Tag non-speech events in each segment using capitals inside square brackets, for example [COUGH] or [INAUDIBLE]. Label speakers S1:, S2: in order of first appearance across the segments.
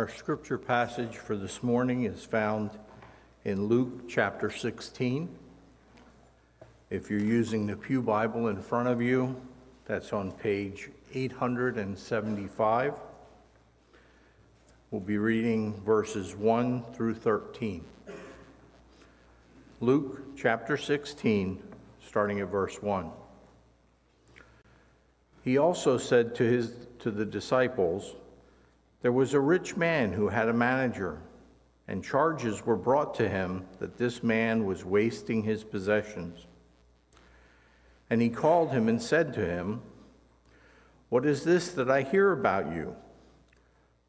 S1: Our scripture passage for this morning is found in Luke chapter 16. If you're using the Pew Bible in front of you, that's on page 875. We'll be reading verses 1 through 13. Luke chapter 16, starting at verse 1. He also said to, his, to the disciples, There was a rich man who had a manager, and charges were brought to him that this man was wasting his possessions. And he called him and said to him, What is this that I hear about you?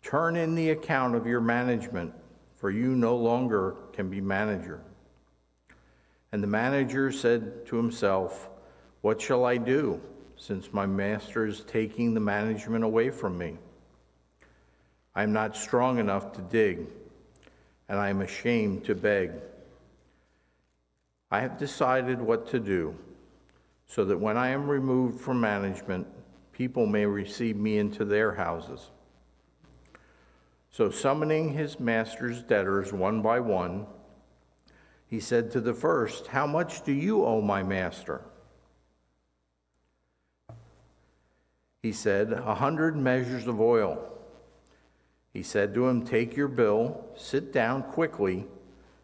S1: Turn in the account of your management, for you no longer can be manager. And the manager said to himself, What shall I do? since my master is taking the management away from me. I am not strong enough to dig, and I am ashamed to beg. I have decided what to do, so that when I am removed from management, people may receive me into their houses. So, summoning his master's debtors one by one, he said to the first, How much do you owe my master? He said, A hundred measures of oil. He said to him, Take your bill, sit down quickly,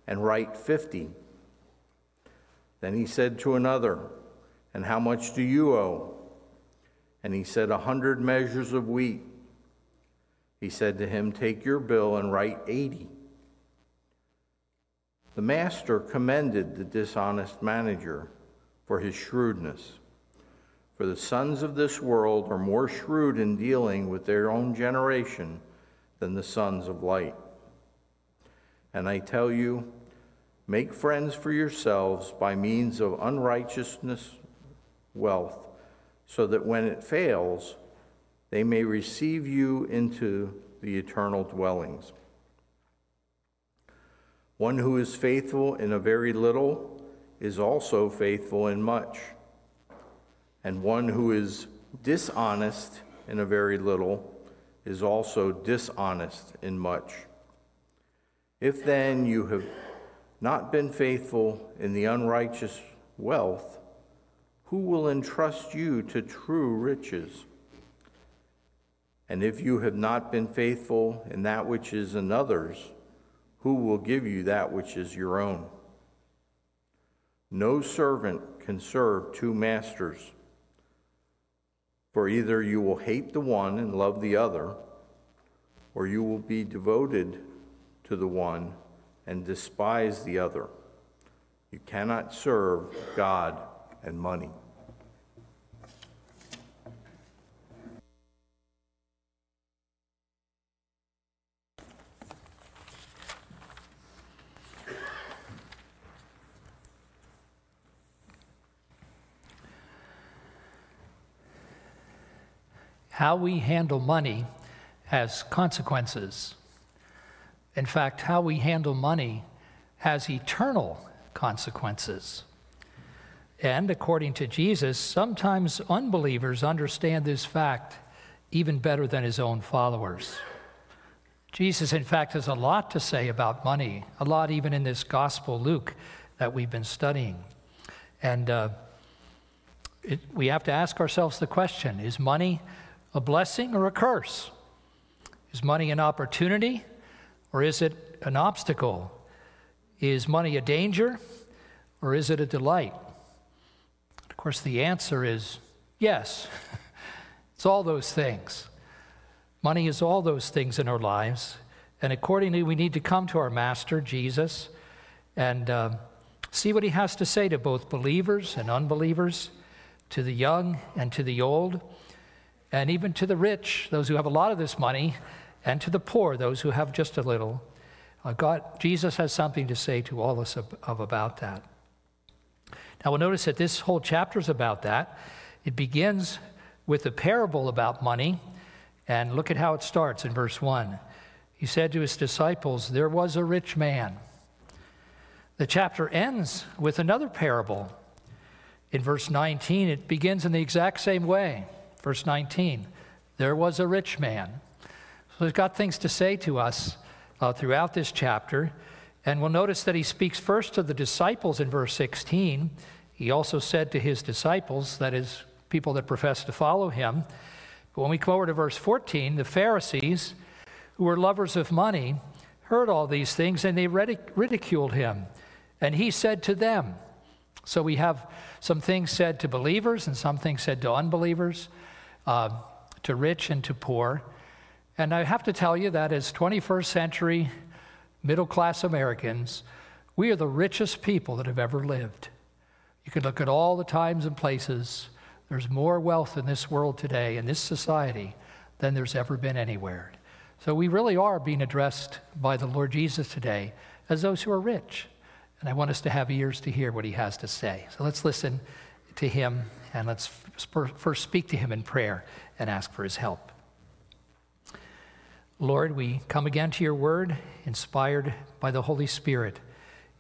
S1: and write fifty. Then he said to another, And how much do you owe? And he said, A hundred measures of wheat. He said to him, Take your bill and write eighty. The master commended the dishonest manager for his shrewdness. For the sons of this world are more shrewd in dealing with their own generation than the sons of light. And I tell you, make friends for yourselves by means of unrighteousness wealth, so that when it fails, they may receive you into the eternal dwellings. One who is faithful in a very little is also faithful in much and one who is dishonest in a very little is also dishonest in much. If then you have not been faithful in the unrighteous wealth, who will entrust you to true riches? And if you have not been faithful in that which is another's, who will give you that which is your own? No servant can serve two masters. For either you will hate the one and love the other, or you will be devoted to the one and despise the other. You cannot serve God and money.
S2: How we handle money has consequences. In fact, how we handle money has eternal consequences. And according to Jesus, sometimes unbelievers understand this fact even better than his own followers. Jesus, in fact, has a lot to say about money, a lot even in this Gospel Luke that we've been studying. And uh, it, we have to ask ourselves the question is money a blessing or a curse? Is money an opportunity or is it an obstacle? Is money a danger or is it a delight? Of course, the answer is yes. [LAUGHS] it's all those things. Money is all those things in our lives. And accordingly, we need to come to our Master, Jesus, and uh, see what he has to say to both believers and unbelievers, to the young and to the old and even to the rich, those who have a lot of this money, and to the poor, those who have just a little. Uh, God, Jesus has something to say to all of us of, of about that. Now, we'll notice that this whole chapter is about that. It begins with a parable about money, and look at how it starts in verse 1. He said to his disciples, There was a rich man. The chapter ends with another parable. In verse 19, it begins in the exact same way. Verse 19 There was a rich man. So he's got things to say to us uh, throughout this chapter. And we'll notice that he speaks first to the disciples in verse 16. He also said to his disciples, that is, people that profess to follow him. But when we come over to verse 14, the Pharisees, who were lovers of money, heard all these things and they ridiculed him. And he said to them, so we have some things said to believers and some things said to unbelievers, uh, to rich and to poor. And I have to tell you that as 21st century middle class Americans, we are the richest people that have ever lived. You can look at all the times and places. There's more wealth in this world today, in this society, than there's ever been anywhere. So we really are being addressed by the Lord Jesus today as those who are rich. And I want us to have ears to hear what he has to say. So let's listen to him and let's first speak to him in prayer and ask for his help. Lord, we come again to your word, inspired by the Holy Spirit.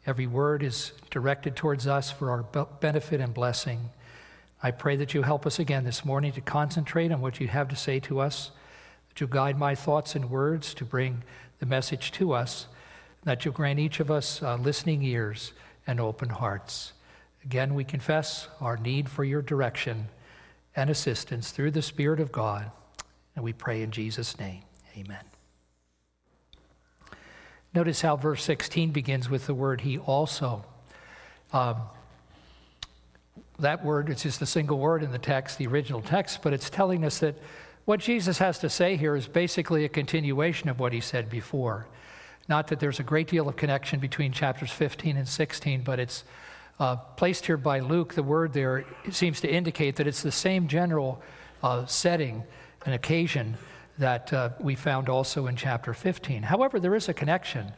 S2: Every word is directed towards us for our benefit and blessing. I pray that you help us again this morning to concentrate on what you have to say to us, that you guide my thoughts and words to bring the message to us, that you grant each of us uh, listening ears and open hearts. Again, we confess our need for your direction and assistance through the Spirit of God, and we pray in Jesus' name. Amen. Notice how verse 16 begins with the word he also. Um, that word, it's just a single word in the text, the original text, but it's telling us that what Jesus has to say here is basically a continuation of what he said before. Not that there's a great deal of connection between chapters 15 and 16, but it's uh, placed here by Luke. The word there seems to indicate that it's the same general uh, setting and occasion that uh, we found also in chapter 15. However, there is a connection.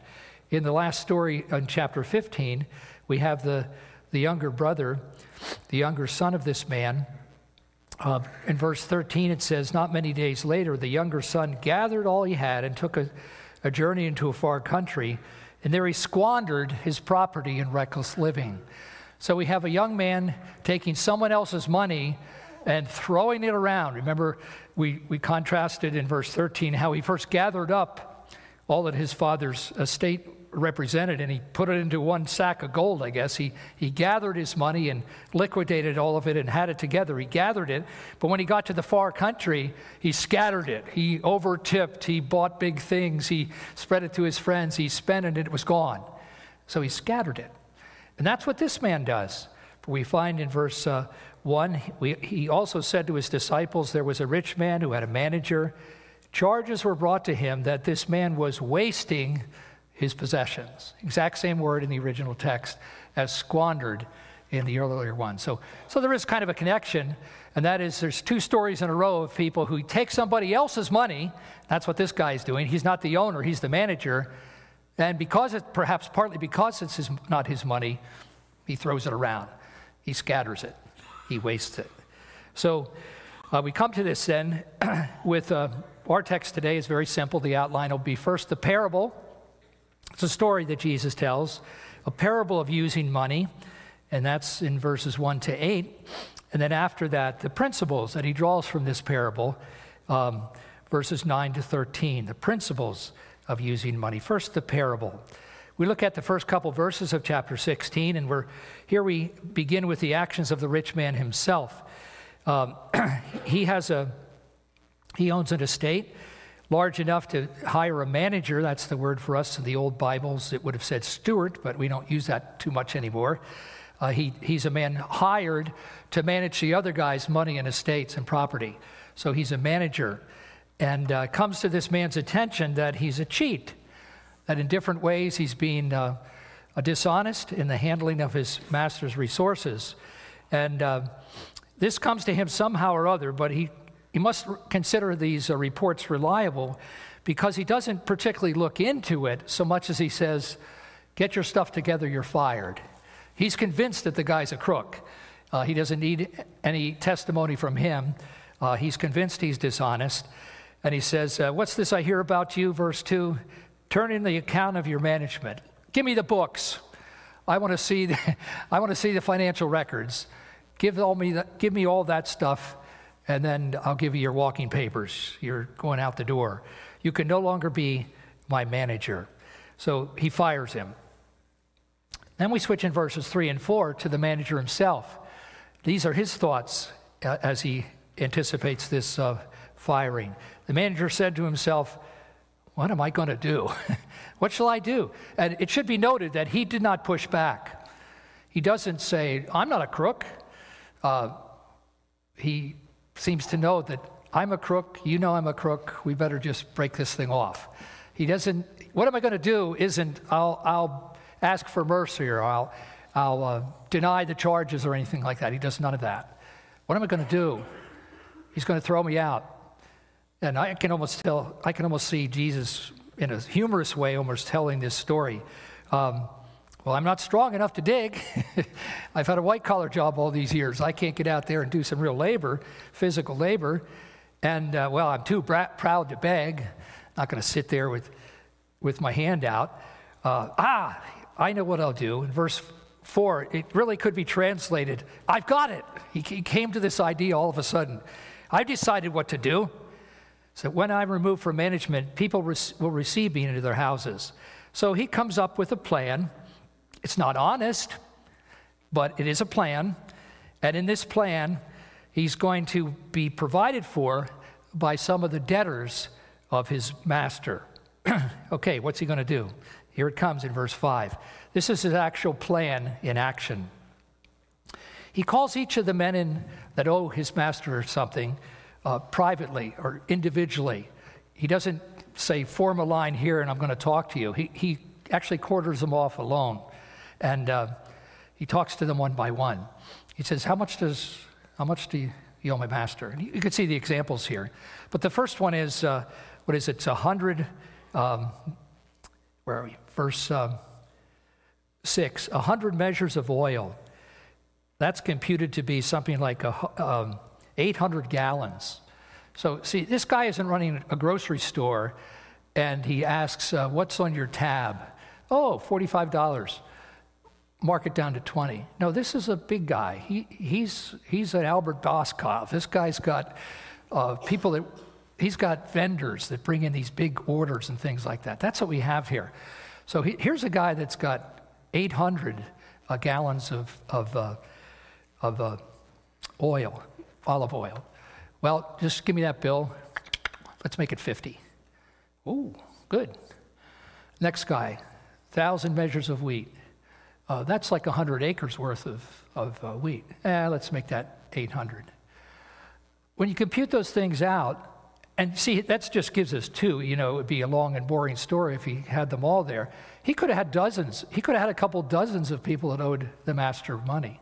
S2: In the last story in chapter 15, we have the, the younger brother, the younger son of this man. Uh, in verse 13, it says, Not many days later, the younger son gathered all he had and took a, a journey into a far country, and there he squandered his property in reckless living. So we have a young man taking someone else's money and throwing it around. Remember, we, we contrasted in verse 13 how he first gathered up all that his father's estate represented and he put it into one sack of gold, I guess. He, he gathered his money and liquidated all of it and had it together. He gathered it, but when he got to the far country, he scattered it. He overtipped. He bought big things. He spread it to his friends. He spent it and it was gone. So he scattered it. And that's what this man does. For We find in verse uh, 1, we, he also said to his disciples, There was a rich man who had a manager. Charges were brought to him that this man was wasting his possessions. Exact same word in the original text as squandered in the earlier one. So, so there is kind of a connection, and that is there's two stories in a row of people who take somebody else's money. That's what this guy is doing. He's not the owner, he's the manager. And because it, perhaps partly because it's his, not his money, he throws it around, he scatters it he wastes it. So uh, we come to this then [CLEARS THROAT] with uh, our text today is very simple. The outline will be first the parable. It's a story that Jesus tells, a parable of using money, and that's in verses 1 to 8. And then after that, the principles that he draws from this parable, um, verses 9 to 13, the principles of using money. First, the parable. We look at the first couple verses of chapter 16, and we're, here we begin with the actions of the rich man himself. Um, [CLEARS THROAT] he has a, he owns an estate large enough to hire a manager. That's the word for us in the old Bibles. It would have said steward, but we don't use that too much anymore. Uh, he, he's a man hired to manage the other guy's money and estates and property. So he's a manager. And uh, comes to this man's attention that he's a cheat that in different ways he's being uh, dishonest in the handling of his master's resources. And uh, this comes to him somehow or other, but he, he must consider these uh, reports reliable because he doesn't particularly look into it so much as he says, Get your stuff together, you're fired. He's convinced that the guy's a crook. Uh, he doesn't need any testimony from him. Uh, he's convinced he's dishonest. And he says, uh, What's this I hear about you? Verse 2 Turn in the account of your management. Give me the books. I want to see the, [LAUGHS] I want to see the financial records. Give, all me the, give me all that stuff, and then I'll give you your walking papers. You're going out the door. You can no longer be my manager. So he fires him. Then we switch in verses 3 and 4 to the manager himself. These are his thoughts uh, as he anticipates this uh, firing. The manager said to himself, What am I going to do? [LAUGHS] what shall I do? And it should be noted that he did not push back. He doesn't say, I'm not a crook. Uh, he seems to know that I'm a crook, you know I'm a crook, we better just break this thing off. He doesn't, what am I going to do isn't, I'll, I'll ask for mercy or I'll, I'll uh, deny the charges or anything like that. He does none of that. What am I going to do? He's going to throw me out. And I can almost tell, I can almost see Jesus in a humorous way almost telling this story. Um, well, I'm not strong enough to dig. [LAUGHS] I've had a white collar job all these years. I can't get out there and do some real labor, physical labor. And, uh, well, I'm too proud to beg. Not going to sit there with, with my hand out. Uh, ah, I know what I'll do. In verse 4, it really could be translated I've got it. He, he came to this idea all of a sudden. I've decided what to do. So when I'm removed from management, people will receive me into their houses. So he comes up with a plan it's not honest, but it is a plan. And in this plan, he's going to be provided for by some of the debtors of his master. [CLEARS THROAT] okay, what's he going to do? Here it comes in verse 5. This is his actual plan in action. He calls each of the men in that owe his master something uh, privately or individually. He doesn't say, form a line here and I'm going to talk to you. He, he actually quarters them off alone. And uh, he talks to them one by one. He says, How much does, how much do you, you owe my master? And you, you can see the examples here. But the first one is, uh, what is it? It's a hundred, um, where are we? Verse um, six, a hundred measures of oil. That's computed to be something like a, um, 800 gallons. So, see, this guy isn't running a grocery store and he asks, uh, What's on your tab? Oh, $45 mark it down to 20. No, this is a big guy. He, he's, he's an Albert Doskov. This guy's got uh, people that, he's got vendors that bring in these big orders and things like that. That's what we have here. So he, here's a guy that's got 800 uh, gallons of, of, uh, of uh, oil, olive oil. Well, just give me that bill. Let's make it 50. Ooh, good. Next guy, 1,000 measures of wheat. Uh, that's like 100 acres worth of, of uh, wheat. Eh, let's make that 800. When you compute those things out, and see, that just gives us two. You know, it would be a long and boring story if he had them all there. He could have had dozens. He could have had a couple dozens of people that owed the master money.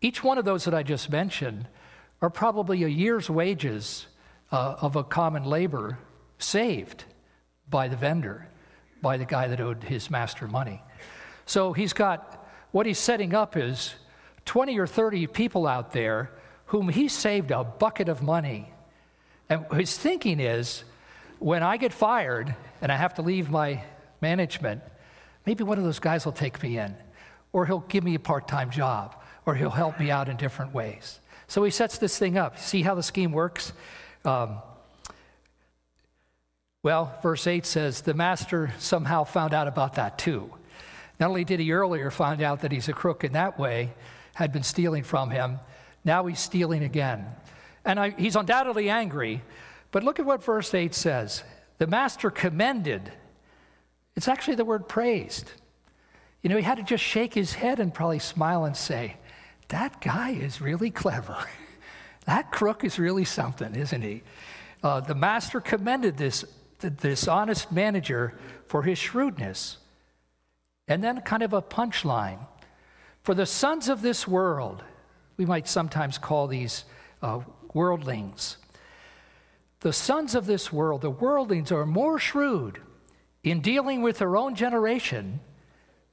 S2: Each one of those that I just mentioned are probably a year's wages uh, of a common labor saved by the vendor, by the guy that owed his master money. So he's got what he's setting up is 20 or 30 people out there whom he saved a bucket of money. And his thinking is when I get fired and I have to leave my management, maybe one of those guys will take me in, or he'll give me a part time job, or he'll help me out in different ways. So he sets this thing up. See how the scheme works? Um, well, verse 8 says, The master somehow found out about that too. Not only did he earlier find out that he's a crook in that way, had been stealing from him, now he's stealing again. And I, he's undoubtedly angry, but look at what verse 8 says. The master commended. It's actually the word praised. You know, he had to just shake his head and probably smile and say, That guy is really clever. [LAUGHS] that crook is really something, isn't he? Uh, the master commended this, this honest manager for his shrewdness. And then kind of a punchline. For the sons of this world, we might sometimes call these uh, worldlings. The sons of this world, the worldlings, are more shrewd in dealing with their own generation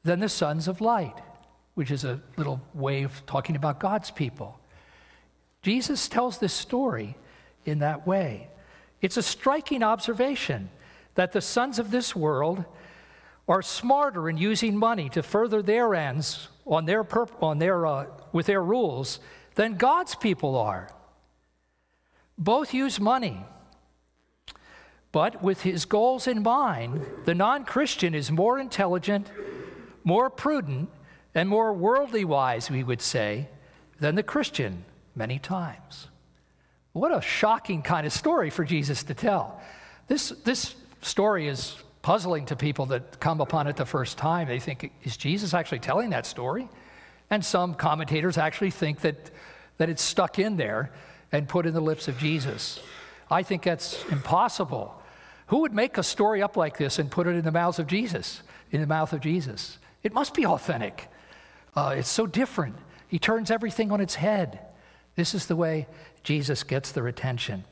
S2: than the sons of light, which is a little way of talking about God's people. Jesus tells this story in that way. It's a striking observation that the sons of this world are smarter in using money to further their ends on their, perp- on their, uh, with their rules than God's people are. Both use money, But with his goals in mind, the non Christian is more intelligent, more prudent, and more worldly wise, we would say, than the Christian many times. What a shocking kind of story for Jesus to tell. This, this story is puzzling to people that come upon it the first time. They think, is Jesus actually telling that story? And some commentators actually think that, that it's stuck in there and put in the lips of Jesus. I think that's impossible. Who would make a story up like this and put it in the mouths of Jesus? In the mouth of Jesus. It must be authentic. Uh, it's so different. He turns everything on its head. This is the way Jesus gets their attention.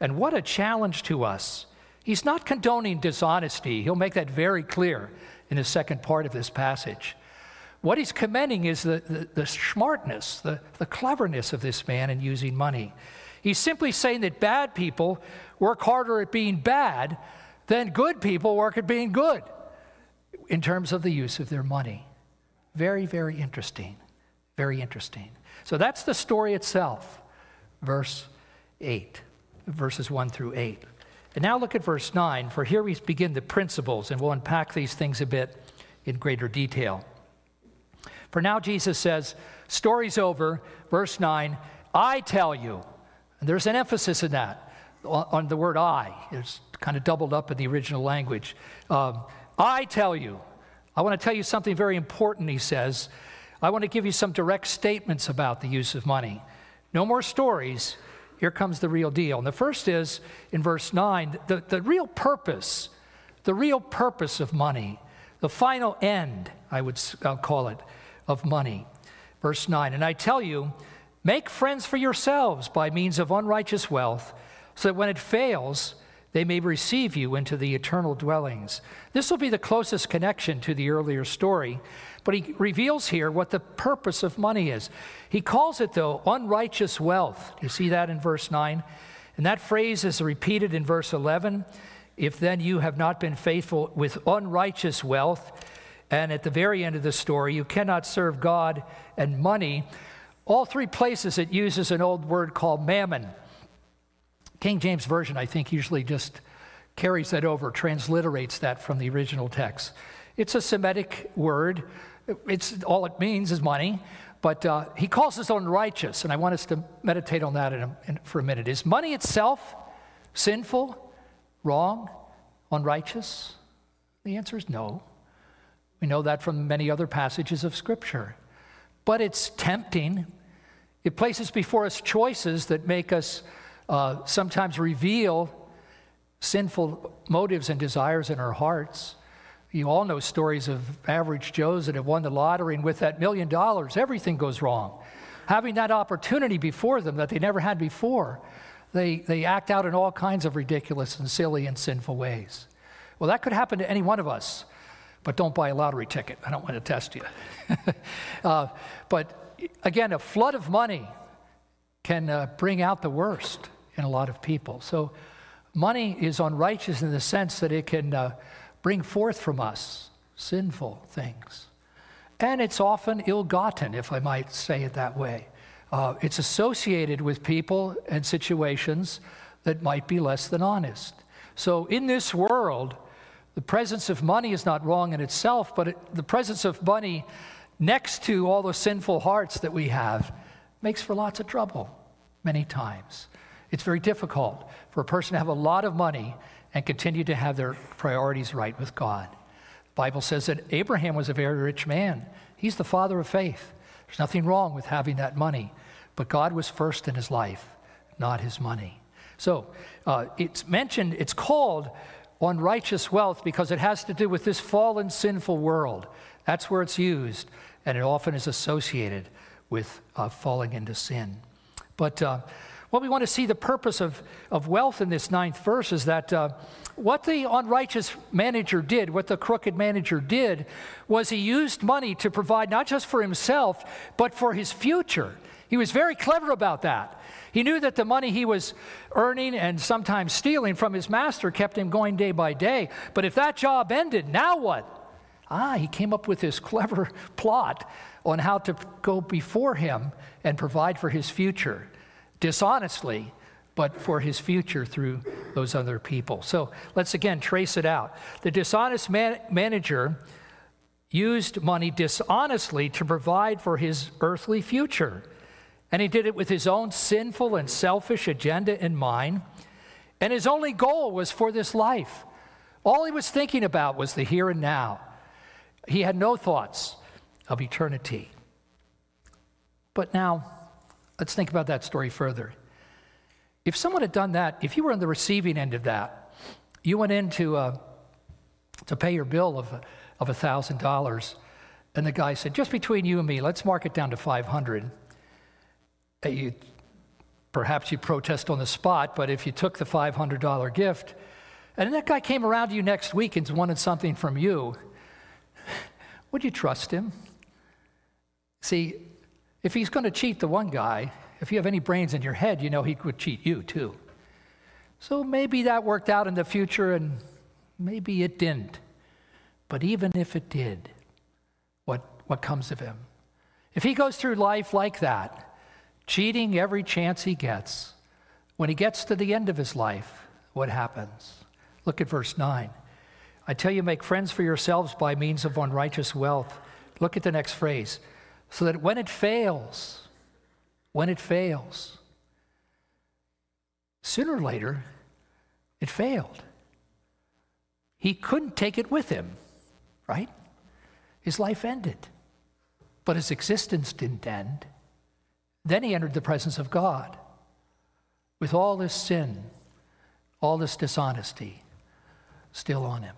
S2: And what a challenge to us. He's not condoning dishonesty. He'll make that very clear in the second part of this passage. What he's commending is the, the, the, smartness, the, the cleverness of this man in using money. He's simply saying that bad people work harder at being bad than good people work at being good in terms of the use of their money. Very, very interesting. Very interesting. So that's the story itself, verse 8, verses 1 through 8. And now look at verse 9, for here we begin the principles, and we'll unpack these things a bit in greater detail. For now, Jesus says, Story's over. Verse 9, I tell you. And there's an emphasis in that, on the word I. It's kind of doubled up in the original language. Um, I tell you. I want to tell you something very important, he says. I want to give you some direct statements about the use of money. No more stories. Here comes the real deal. And the first is in verse 9 the, the real purpose, the real purpose of money, the final end, I would I'll call it, of money. Verse 9, and I tell you, make friends for yourselves by means of unrighteous wealth, so that when it fails, they may receive you into the eternal dwellings. This will be the closest connection to the earlier story, but he reveals here what the purpose of money is. He calls it, though, unrighteous wealth. You see that in verse 9? And that phrase is repeated in verse 11. If then you have not been faithful with unrighteous wealth, and at the very end of the story, you cannot serve God and money. All three places it uses an old word called mammon. King James Version, I think, usually just carries that over, transliterates that from the original text. It's a Semitic word. It's all it means is money, but uh, he calls us unrighteous, and I want us to meditate on that in a, in, for a minute. Is money itself sinful, wrong, unrighteous? The answer is no. We know that from many other passages of Scripture. But it's tempting. It places before us choices that make us uh, sometimes reveal sinful motives and desires in our hearts. You all know stories of average Joes that have won the lottery, and with that million dollars, everything goes wrong. Having that opportunity before them that they never had before, they, they act out in all kinds of ridiculous and silly and sinful ways. Well, that could happen to any one of us but don't buy a lottery ticket. I don't want to test you. [LAUGHS] uh, but again, a flood of money can uh, bring out the worst in a lot of people. So, money is unrighteous in the sense that it can uh, bring forth from us sinful things. And it's often ill gotten, if I might say it that way. Uh, it's associated with people and situations that might be less than honest. So, in this world, the presence of money is not wrong in itself, but it, the presence of money next to all the sinful hearts that we have makes for lots of trouble many times. It's very difficult for a person to have a lot of money and continue to have their priorities right with God. The Bible says that Abraham was a very rich man. He's the father of faith. There's nothing wrong with having that money, but God was first in his life, not his money. So uh, it's mentioned, it's called unrighteous wealth because it has to do with this fallen, sinful world. That's where it's used, and it often is associated with uh, falling into sin. But uh, what we want to see the purpose of, of wealth in this ninth verse is that uh, what the unrighteous manager did, what the crooked manager did, was he used money to provide not just for himself, but for his future. He was very clever about that. He knew that the money he was earning and sometimes stealing from his master kept him going day by day. But if that job ended, now what? Ah, he came up with this clever [LAUGHS] plot on how to go before him and provide for his future, dishonestly, but for his future through those other people. So let's again trace it out. The dishonest man- manager used money dishonestly to provide for his earthly future. And he did it with his own sinful and selfish agenda in mind. And his only goal was for this life. All he was thinking about was the here and now. He had no thoughts of eternity. But now, let's think about that story further. If someone had done that, if you were on the receiving end of that, you went in to, uh, to pay your bill of, of $1,000, and the guy said, just between you and me, let's mark it down to 500. You, perhaps you protest on the spot, but if you took the $500 gift, and that guy came around to you next week and wanted something from you, would you trust him? See, if he's going to cheat the one guy, if you have any brains in your head, you know he could cheat you too. So maybe that worked out in the future and maybe it didn't. But even if it did, what, what comes of him? If he goes through life like that, cheating every chance he gets, when he gets to the end of his life, what happens? Look at verse 9. I tell you, make friends for yourselves by means of unrighteous wealth. Look at the next phrase so that when it fails, when it fails, sooner or later, it failed. He couldn't take it with him, right? His life ended, but his existence didn't end. Then he entered the presence of God with all this sin, all this dishonesty still on him.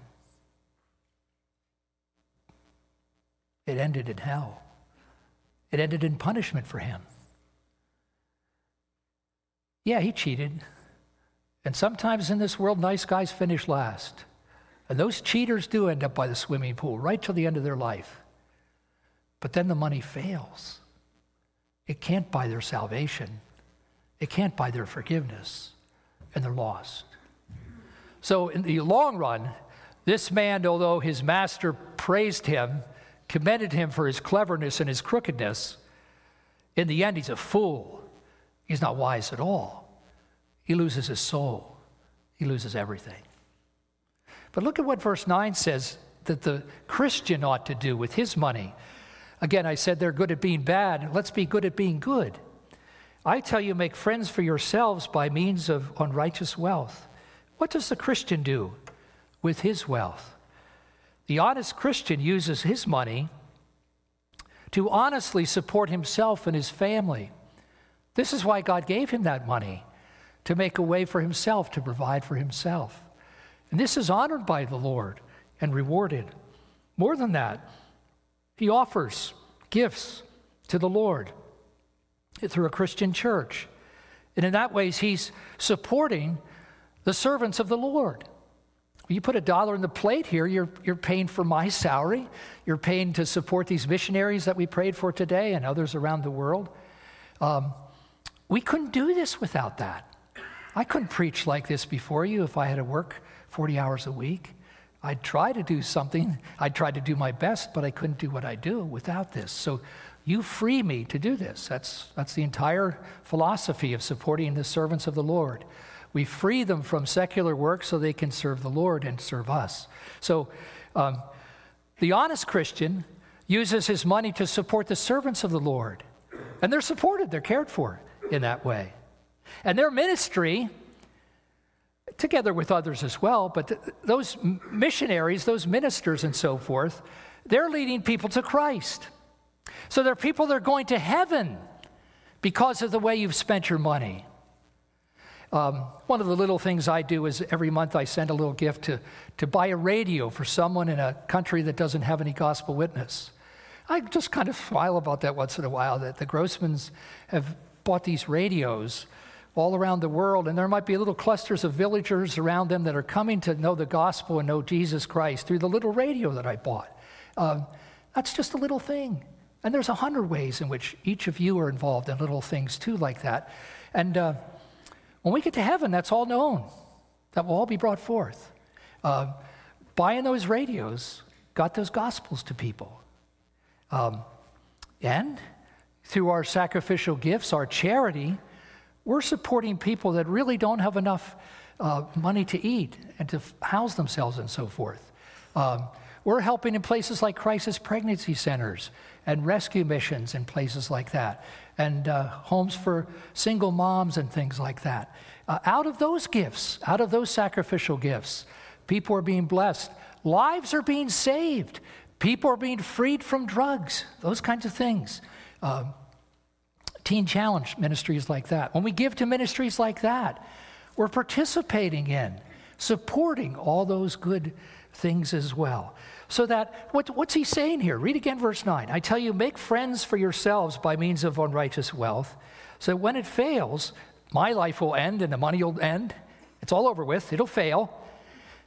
S2: It ended in hell. It ended in punishment for him. Yeah, he cheated. And sometimes in this world, nice guys finish last. And those cheaters do end up by the swimming pool right till the end of their life. But then the money fails. It can't buy their salvation, it can't buy their forgiveness, and they're lost. So, in the long run, this man, although his master praised him commended him for his cleverness and his crookedness, in the end, he's a fool. He's not wise at all. He loses his soul, he loses everything. But look at what verse 9 says that the Christian ought to do with his money. Again, I said they're good at being bad. Let's be good at being good. I tell you, make friends for yourselves by means of unrighteous wealth. What does the Christian do with his wealth? The honest Christian uses his money to honestly support himself and his family. This is why God gave him that money to make a way for himself, to provide for himself. And this is honored by the Lord and rewarded. More than that, he offers gifts to the Lord through a Christian church. And in that way, he's supporting the servants of the Lord. You put a dollar in the plate here, you're, you're paying for my salary. You're paying to support these missionaries that we prayed for today and others around the world. Um, we couldn't do this without that. I couldn't preach like this before you if I had to work 40 hours a week. I'd try to do something. [LAUGHS] I'd try to do my best, but I couldn't do what I do without this. So you free me to do this. That's, that's the entire philosophy of supporting the servants of the Lord. We free them from secular work so they can serve the Lord and serve us. So, um, the honest Christian uses his money to support the servants of the Lord. And they're supported, they're cared for in that way. And their ministry, together with others as well, but th- those missionaries, those ministers, and so forth, they're leading people to Christ. So there are people that are going to heaven because of the way you've spent your money. Um, one of the little things I do is every month I send a little gift to, to buy a radio for someone in a country that doesn't have any gospel witness. I just kind of smile about that once in a while that the Grossmans have bought these radios all around the world, and there might be little clusters of villagers around them that are coming to know the gospel and know Jesus Christ through the little radio that I bought. Um, that's just a little thing. And there's a hundred ways in which each of you are involved in little things too, like that. And uh, when we get to heaven, that's all known. That will all be brought forth. Uh, buying those radios got those gospels to people. Um, and through our sacrificial gifts, our charity, we're supporting people that really don't have enough uh, money to eat and to house themselves and so forth. Um, we're helping in places like crisis pregnancy centers and rescue missions in places like that, and uh, homes for single moms and things like that. Uh, out of those gifts, out of those sacrificial gifts, people are being blessed. Lives are being saved. People are being freed from drugs, those kinds of things. Uh, teen Challenge ministries like that. When we give to ministries like that, we're participating in, supporting all those good things as well. So that, what, what's he saying here? Read again verse 9. I tell you, make friends for yourselves by means of unrighteous wealth, so that when it fails, my life will end and the money will end. It's all over with, it'll fail.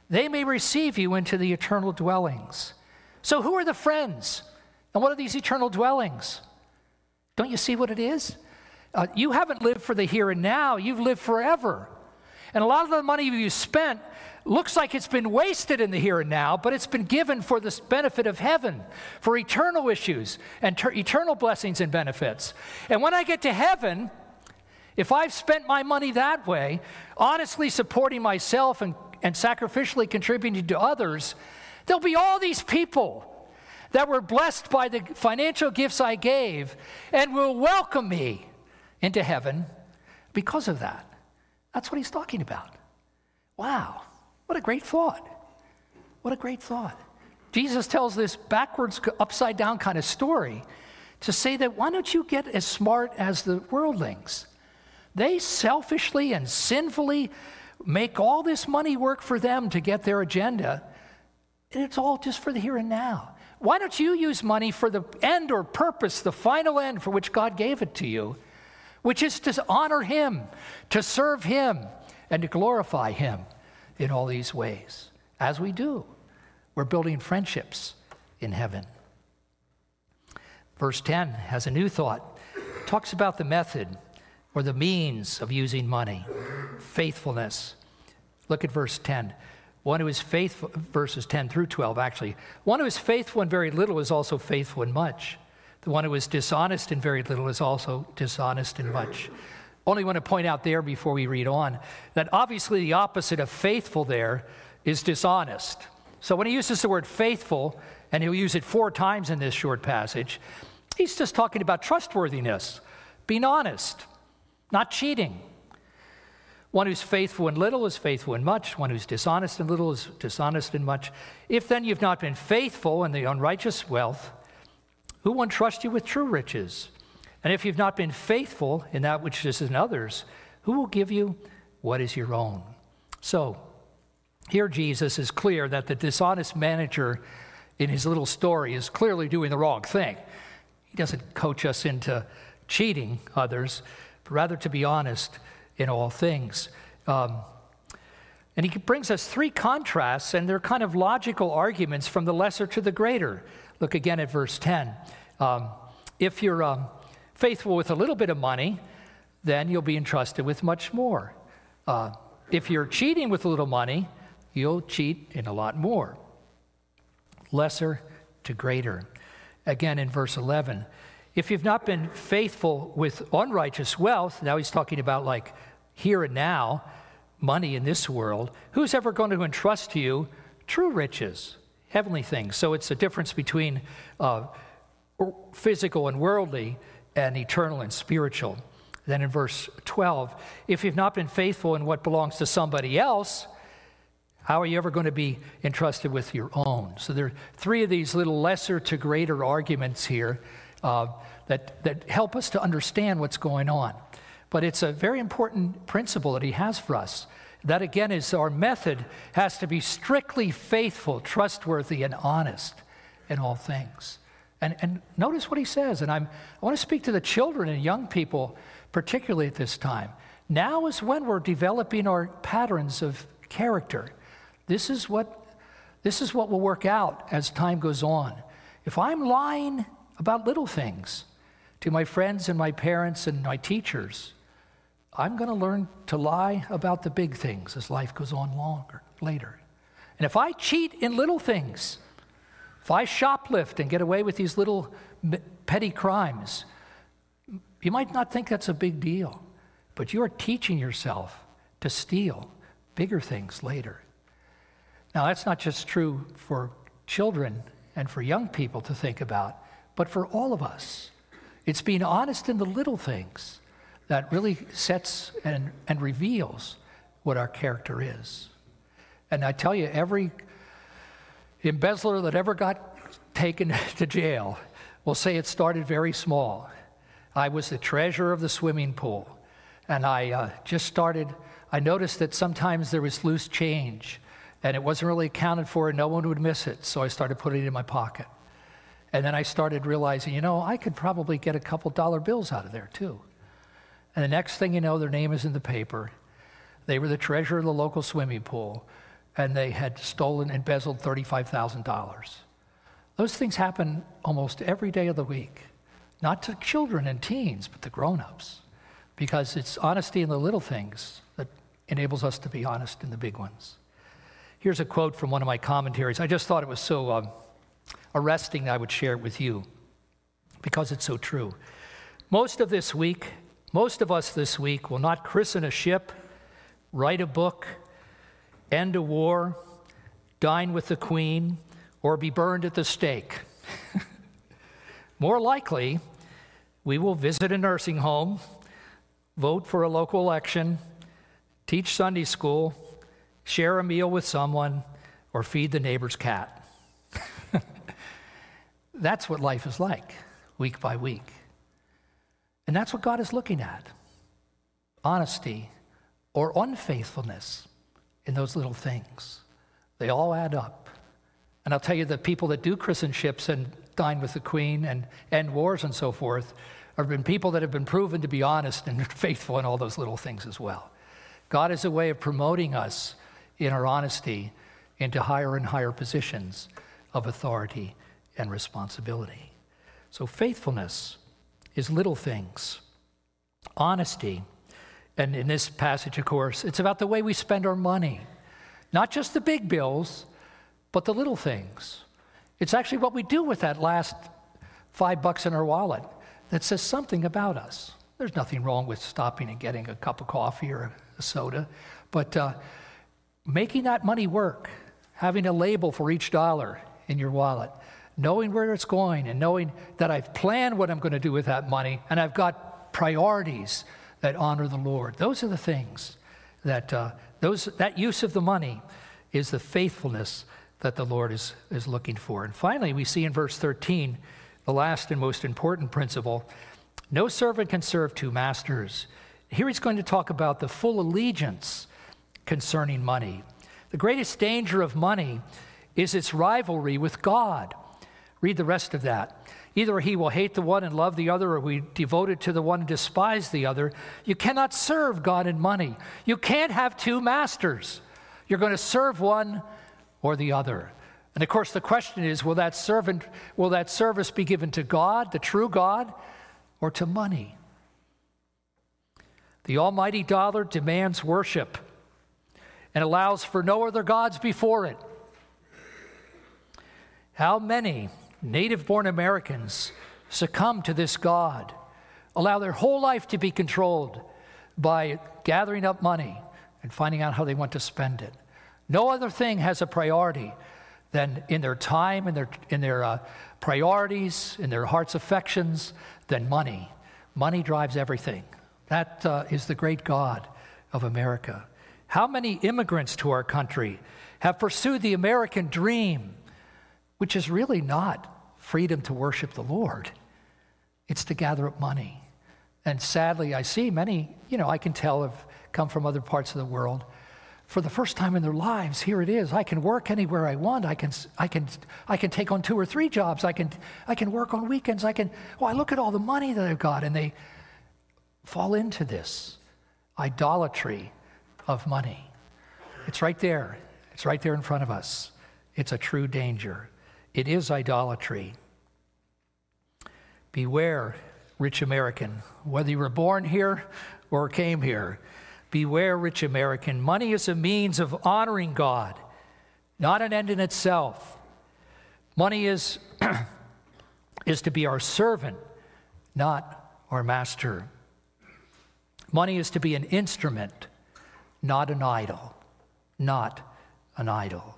S2: They may receive you into the eternal dwellings. So, who are the friends? And what are these eternal dwellings? Don't you see what it is? Uh, you haven't lived for the here and now, you've lived forever. And a lot of the money you spent looks like it's been wasted in the here and now, but it's been given for the benefit of heaven, for eternal issues and ter- eternal blessings and benefits. And when I get to heaven, if I've spent my money that way, honestly supporting myself and, and sacrificially contributing to others, there'll be all these people that were blessed by the financial gifts I gave and will welcome me into heaven because of that. That's what he's talking about. Wow. What a great thought. What a great thought. Jesus tells this backwards, upside down kind of story to say that why don't you get as smart as the worldlings? They selfishly and sinfully make all this money work for them to get their agenda, and it's all just for the here and now. Why don't you use money for the end or purpose, the final end for which God gave it to you, which is to honor Him, to serve Him, and to glorify Him? In all these ways. As we do, we're building friendships in heaven. Verse 10 has a new thought. It talks about the method or the means of using money, faithfulness. Look at verse 10. One who is faithful, verses 10 through 12, actually. One who is faithful in very little is also faithful in much. The one who is dishonest in very little is also dishonest in much. Only want to point out there before we read on that obviously the opposite of faithful there is dishonest. So when he uses the word faithful, and he'll use it four times in this short passage, he's just talking about trustworthiness, being honest, not cheating. One who's faithful in little is faithful in much. One who's dishonest in little is dishonest in much. If then you've not been faithful in the unrighteous wealth, who won't trust you with true riches? And if you've not been faithful in that which is in others, who will give you what is your own? So, here Jesus is clear that the dishonest manager in his little story is clearly doing the wrong thing. He doesn't coach us into cheating others, but rather to be honest in all things. Um, and he brings us three contrasts, and they're kind of logical arguments from the lesser to the greater. Look again at verse 10. Um, if you're um, faithful with a little bit of money, then you'll be entrusted with much more. Uh, if you're cheating with a little money, you'll cheat in a lot more. Lesser to greater. Again, in verse 11, if you've not been faithful with unrighteous wealth, now he's talking about like here and now, money in this world, who's ever going to entrust to you true riches, heavenly things? So it's a difference between uh, physical and worldly and eternal and spiritual. Then in verse 12, if you've not been faithful in what belongs to somebody else, how are you ever going to be entrusted with your own? So there are three of these little lesser to greater arguments here uh, that, that help us to understand what's going on. But it's a very important principle that he has for us. That again is our method has to be strictly faithful, trustworthy, and honest in all things. And, and notice what he says, and I'm, I want to speak to the children and young people, particularly at this time. Now is when we're developing our patterns of character. This is what, this is what will work out as time goes on. If I'm lying about little things to my friends and my parents and my teachers, I'm going to learn to lie about the big things as life goes on longer, later. And if I cheat in little things, if I shoplift and get away with these little petty crimes, you might not think that's a big deal, but you are teaching yourself to steal bigger things later. Now, that's not just true for children and for young people to think about, but for all of us. It's being honest in the little things that really sets and, and reveals what our character is. And I tell you, every embezzler that ever got taken [LAUGHS] to jail will say it started very small. I was the treasurer of the swimming pool, and I uh, just started. I noticed that sometimes there was loose change, and it wasn't really accounted for, and no one would miss it, so I started putting it in my pocket. And then I started realizing, you know, I could probably get a couple dollar bills out of there too. And the next thing you know, their name is in the paper. They were the treasurer of the local swimming pool, and they had stolen, and embezzled $35,000. Those things happen almost every day of the week, not to children and teens, but to grown ups, because it's honesty in the little things that enables us to be honest in the big ones. Here's a quote from one of my commentaries. I just thought it was so um, arresting I would share it with you because it's so true. Most of this week, most of us this week will not christen a ship, write a book, end a war, dine with the Queen, or be burned at the stake. [LAUGHS] More likely, we will visit a nursing home, vote for a local election, teach Sunday school, share a meal with someone, or feed the neighbor's cat. [LAUGHS] that's what life is like, week by week. And that's what God is looking at honesty or unfaithfulness in those little things. They all add up. And I'll tell you the people that do christen ships and dine with the Queen and end wars and so forth have been people that have been proven to be honest and [LAUGHS] faithful in all those little things as well. God is a way of promoting us in our honesty into higher and higher positions of authority and responsibility. So, faithfulness is little things. Honesty, and in this passage, of course, it's about the way we spend our money. Not just the big bills, but the little things. It's actually what we do with that last five bucks in our wallet that says something about us. There's nothing wrong with stopping and getting a cup of coffee or a soda, but uh, making that money work, having a label for each dollar in your wallet, knowing where it's going, and knowing that I've planned what I'm going to do with that money, and I've got priorities that honor the Lord. Those are the things that uh, those that use of the money is the faithfulness that the Lord is, is looking for. And finally, we see in verse 13 the last and most important principle no servant can serve two masters. Here he's going to talk about the full allegiance concerning money. The greatest danger of money is its rivalry with God. Read the rest of that. Either he will hate the one and love the other, or we devoted to the one and despise the other. You cannot serve God and money. You can't have two masters. You're going to serve one or the other. And of course, the question is will that, servant, will that service be given to God, the true God, or to money? The almighty dollar demands worship and allows for no other gods before it. How many native born Americans succumb to this God, allow their whole life to be controlled by gathering up money and finding out how they want to spend it? No other thing has a priority than in their time, in their, in their uh, priorities, in their heart's affections, than money. Money drives everything. That uh, is the great God of America. How many immigrants to our country have pursued the American dream, which is really not freedom to worship the Lord? It's to gather up money. And sadly, I see many, you know, I can tell have come from other parts of the world for the first time in their lives, here it is. I can work anywhere I want. I can, I can, I can take on two or three jobs. I can, I can work on weekends. I can, well, I look at all the money that I've got. And they fall into this idolatry of money. It's right there. It's right there in front of us. It's a true danger. It is idolatry. Beware, rich American, whether you were born here or came here. Beware, rich American. Money is a means of honoring God, not an end in itself. Money is, [CLEARS THROAT] is to be our servant, not our master. Money is to be an instrument, not an idol. not an idol.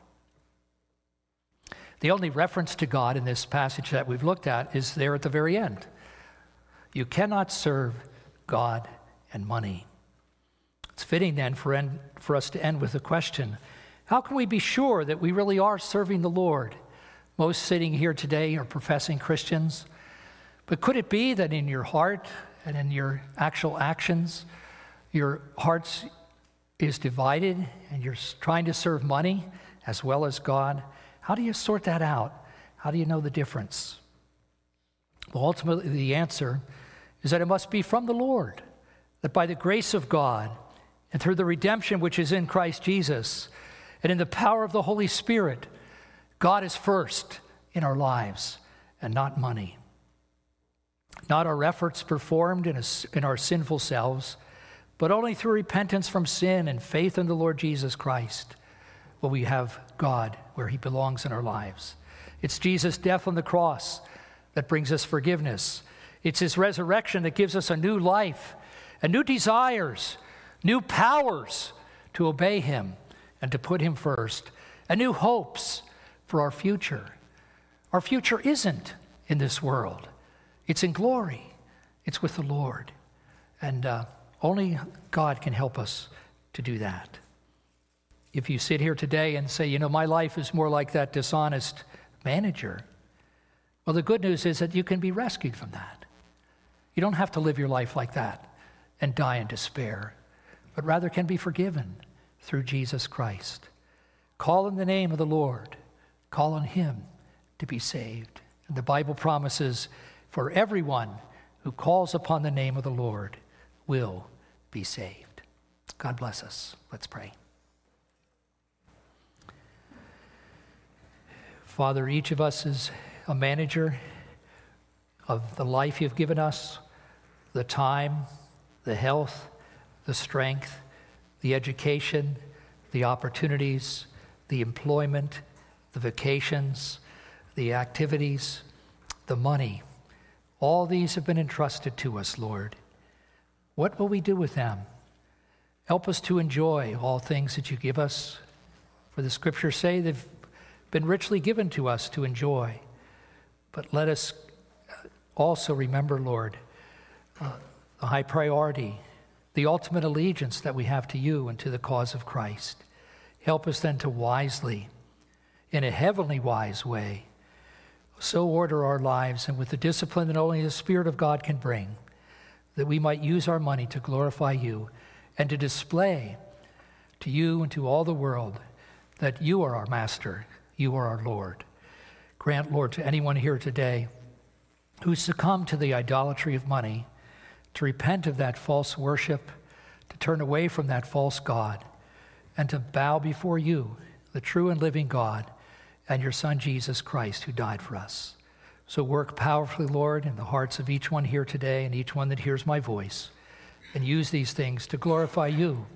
S2: The only reference to God in this passage that we've looked at is there at the very end. You cannot serve God and money. It's fitting then for, end, for us to end with a question How can we be sure that we really are serving the Lord? Most sitting here today are professing Christians. But could it be that in your heart and in your actual actions, your heart is divided and you're trying to serve money as well as God? How do you sort that out? How do you know the difference? Well, ultimately, the answer is that it must be from the Lord, that by the grace of God and through the redemption which is in Christ Jesus and in the power of the Holy Spirit, God is first in our lives and not money. Not our efforts performed in, a, in our sinful selves, but only through repentance from sin and faith in the Lord Jesus Christ will we have God where he belongs in our lives. It's Jesus' death on the cross that brings us forgiveness it's his resurrection that gives us a new life and new desires, new powers to obey him and to put him first, and new hopes for our future. Our future isn't in this world, it's in glory, it's with the Lord. And uh, only God can help us to do that. If you sit here today and say, you know, my life is more like that dishonest manager, well, the good news is that you can be rescued from that. You don't have to live your life like that and die in despair, but rather can be forgiven through Jesus Christ. Call in the name of the Lord, call on Him to be saved. And the Bible promises for everyone who calls upon the name of the Lord will be saved. God bless us. Let's pray. Father, each of us is a manager of the life you've given us the time, the health, the strength, the education, the opportunities, the employment, the vacations, the activities, the money. All these have been entrusted to us, Lord. What will we do with them? Help us to enjoy all things that you give us. For the scriptures say they've been richly given to us to enjoy. But let us also remember, Lord, uh, the high priority, the ultimate allegiance that we have to you and to the cause of Christ. Help us then to wisely, in a heavenly wise way, so order our lives and with the discipline that only the Spirit of God can bring, that we might use our money to glorify you and to display to you and to all the world that you are our Master, you are our Lord. Grant, Lord, to anyone here today who succumbed to the idolatry of money to repent of that false worship, to turn away from that false God, and to bow before you, the true and living God, and your Son, Jesus Christ, who died for us. So work powerfully, Lord, in the hearts of each one here today and each one that hears my voice, and use these things to glorify you